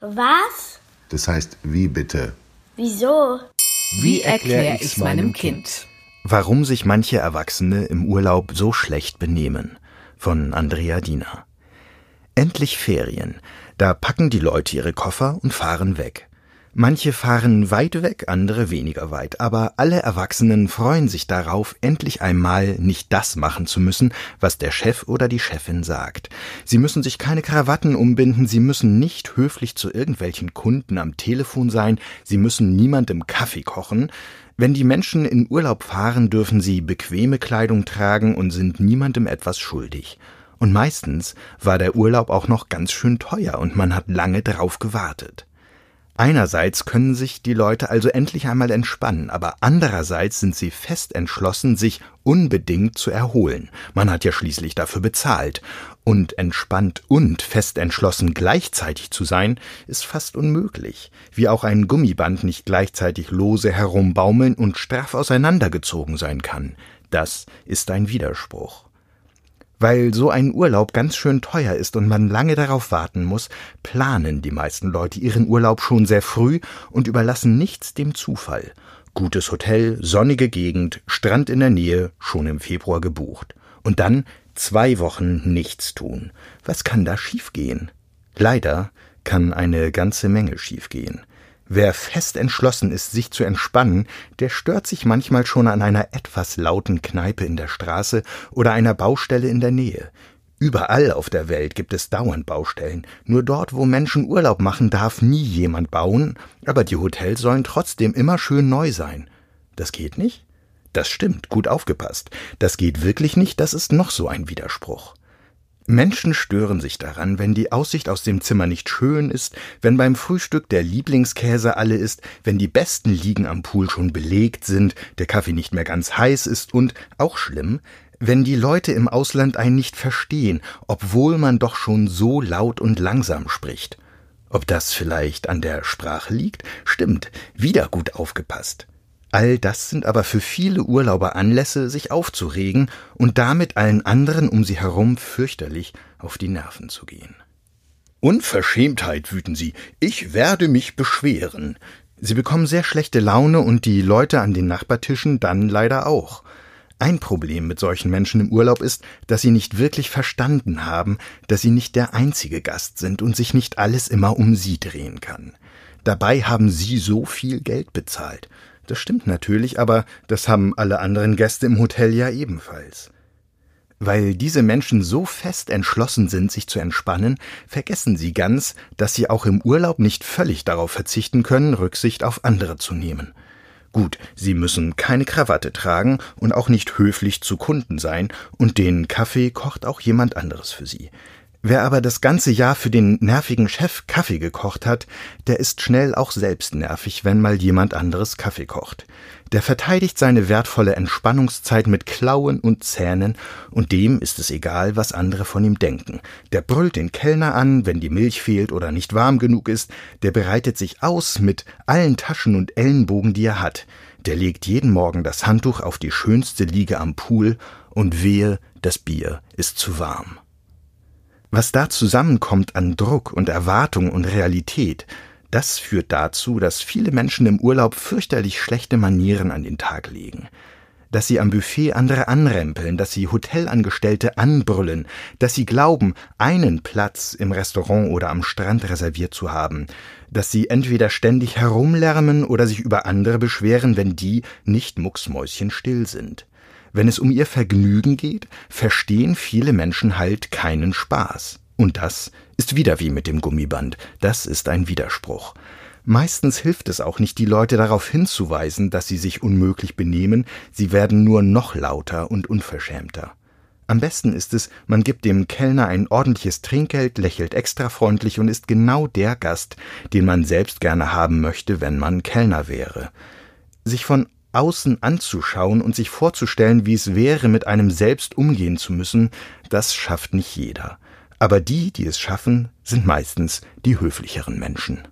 Was? Das heißt, wie bitte? Wieso? Wie erkläre ich's meinem Kind? Warum sich manche Erwachsene im Urlaub so schlecht benehmen. Von Andrea Diener. Endlich Ferien. Da packen die Leute ihre Koffer und fahren weg. Manche fahren weit weg, andere weniger weit, aber alle Erwachsenen freuen sich darauf, endlich einmal nicht das machen zu müssen, was der Chef oder die Chefin sagt. Sie müssen sich keine Krawatten umbinden, sie müssen nicht höflich zu irgendwelchen Kunden am Telefon sein, sie müssen niemandem Kaffee kochen. Wenn die Menschen in Urlaub fahren, dürfen sie bequeme Kleidung tragen und sind niemandem etwas schuldig. Und meistens war der Urlaub auch noch ganz schön teuer und man hat lange drauf gewartet. Einerseits können sich die Leute also endlich einmal entspannen, aber andererseits sind sie fest entschlossen, sich unbedingt zu erholen. Man hat ja schließlich dafür bezahlt. Und entspannt und fest entschlossen gleichzeitig zu sein, ist fast unmöglich, wie auch ein Gummiband nicht gleichzeitig lose herumbaumeln und straff auseinandergezogen sein kann. Das ist ein Widerspruch. Weil so ein Urlaub ganz schön teuer ist und man lange darauf warten muss, planen die meisten Leute ihren Urlaub schon sehr früh und überlassen nichts dem Zufall. Gutes Hotel, sonnige Gegend, Strand in der Nähe, schon im Februar gebucht. Und dann zwei Wochen nichts tun. Was kann da schiefgehen? Leider kann eine ganze Menge schiefgehen. Wer fest entschlossen ist, sich zu entspannen, der stört sich manchmal schon an einer etwas lauten Kneipe in der Straße oder einer Baustelle in der Nähe. Überall auf der Welt gibt es dauernd Baustellen. Nur dort, wo Menschen Urlaub machen, darf nie jemand bauen, aber die Hotels sollen trotzdem immer schön neu sein. Das geht nicht? Das stimmt, gut aufgepasst. Das geht wirklich nicht, das ist noch so ein Widerspruch. Menschen stören sich daran, wenn die Aussicht aus dem Zimmer nicht schön ist, wenn beim Frühstück der Lieblingskäse alle ist, wenn die besten Liegen am Pool schon belegt sind, der Kaffee nicht mehr ganz heiß ist und, auch schlimm, wenn die Leute im Ausland einen nicht verstehen, obwohl man doch schon so laut und langsam spricht. Ob das vielleicht an der Sprache liegt? Stimmt, wieder gut aufgepasst. All das sind aber für viele Urlauber Anlässe, sich aufzuregen und damit allen anderen um sie herum fürchterlich auf die Nerven zu gehen. Unverschämtheit, wüten sie. Ich werde mich beschweren. Sie bekommen sehr schlechte Laune und die Leute an den Nachbartischen dann leider auch. Ein Problem mit solchen Menschen im Urlaub ist, dass sie nicht wirklich verstanden haben, dass sie nicht der einzige Gast sind und sich nicht alles immer um sie drehen kann. Dabei haben sie so viel Geld bezahlt. Das stimmt natürlich, aber das haben alle anderen Gäste im Hotel ja ebenfalls. Weil diese Menschen so fest entschlossen sind, sich zu entspannen, vergessen sie ganz, dass sie auch im Urlaub nicht völlig darauf verzichten können, Rücksicht auf andere zu nehmen. Gut, sie müssen keine Krawatte tragen und auch nicht höflich zu Kunden sein, und den Kaffee kocht auch jemand anderes für sie. Wer aber das ganze Jahr für den nervigen Chef Kaffee gekocht hat, der ist schnell auch selbst nervig, wenn mal jemand anderes Kaffee kocht. Der verteidigt seine wertvolle Entspannungszeit mit Klauen und Zähnen, und dem ist es egal, was andere von ihm denken. Der brüllt den Kellner an, wenn die Milch fehlt oder nicht warm genug ist, der bereitet sich aus mit allen Taschen und Ellenbogen, die er hat. Der legt jeden Morgen das Handtuch auf die schönste Liege am Pool, und wehe, das Bier ist zu warm. Was da zusammenkommt an Druck und Erwartung und Realität, das führt dazu, dass viele Menschen im Urlaub fürchterlich schlechte Manieren an den Tag legen. Dass sie am Buffet andere anrempeln, dass sie Hotelangestellte anbrüllen, dass sie glauben, einen Platz im Restaurant oder am Strand reserviert zu haben, dass sie entweder ständig herumlärmen oder sich über andere beschweren, wenn die nicht mucksmäuschenstill sind. Wenn es um ihr Vergnügen geht, verstehen viele Menschen halt keinen Spaß. Und das ist wieder wie mit dem Gummiband. Das ist ein Widerspruch. Meistens hilft es auch nicht, die Leute darauf hinzuweisen, dass sie sich unmöglich benehmen, sie werden nur noch lauter und unverschämter. Am besten ist es, man gibt dem Kellner ein ordentliches Trinkgeld, lächelt extra freundlich und ist genau der Gast, den man selbst gerne haben möchte, wenn man Kellner wäre. Sich von außen anzuschauen und sich vorzustellen, wie es wäre, mit einem selbst umgehen zu müssen, das schafft nicht jeder. Aber die, die es schaffen, sind meistens die höflicheren Menschen.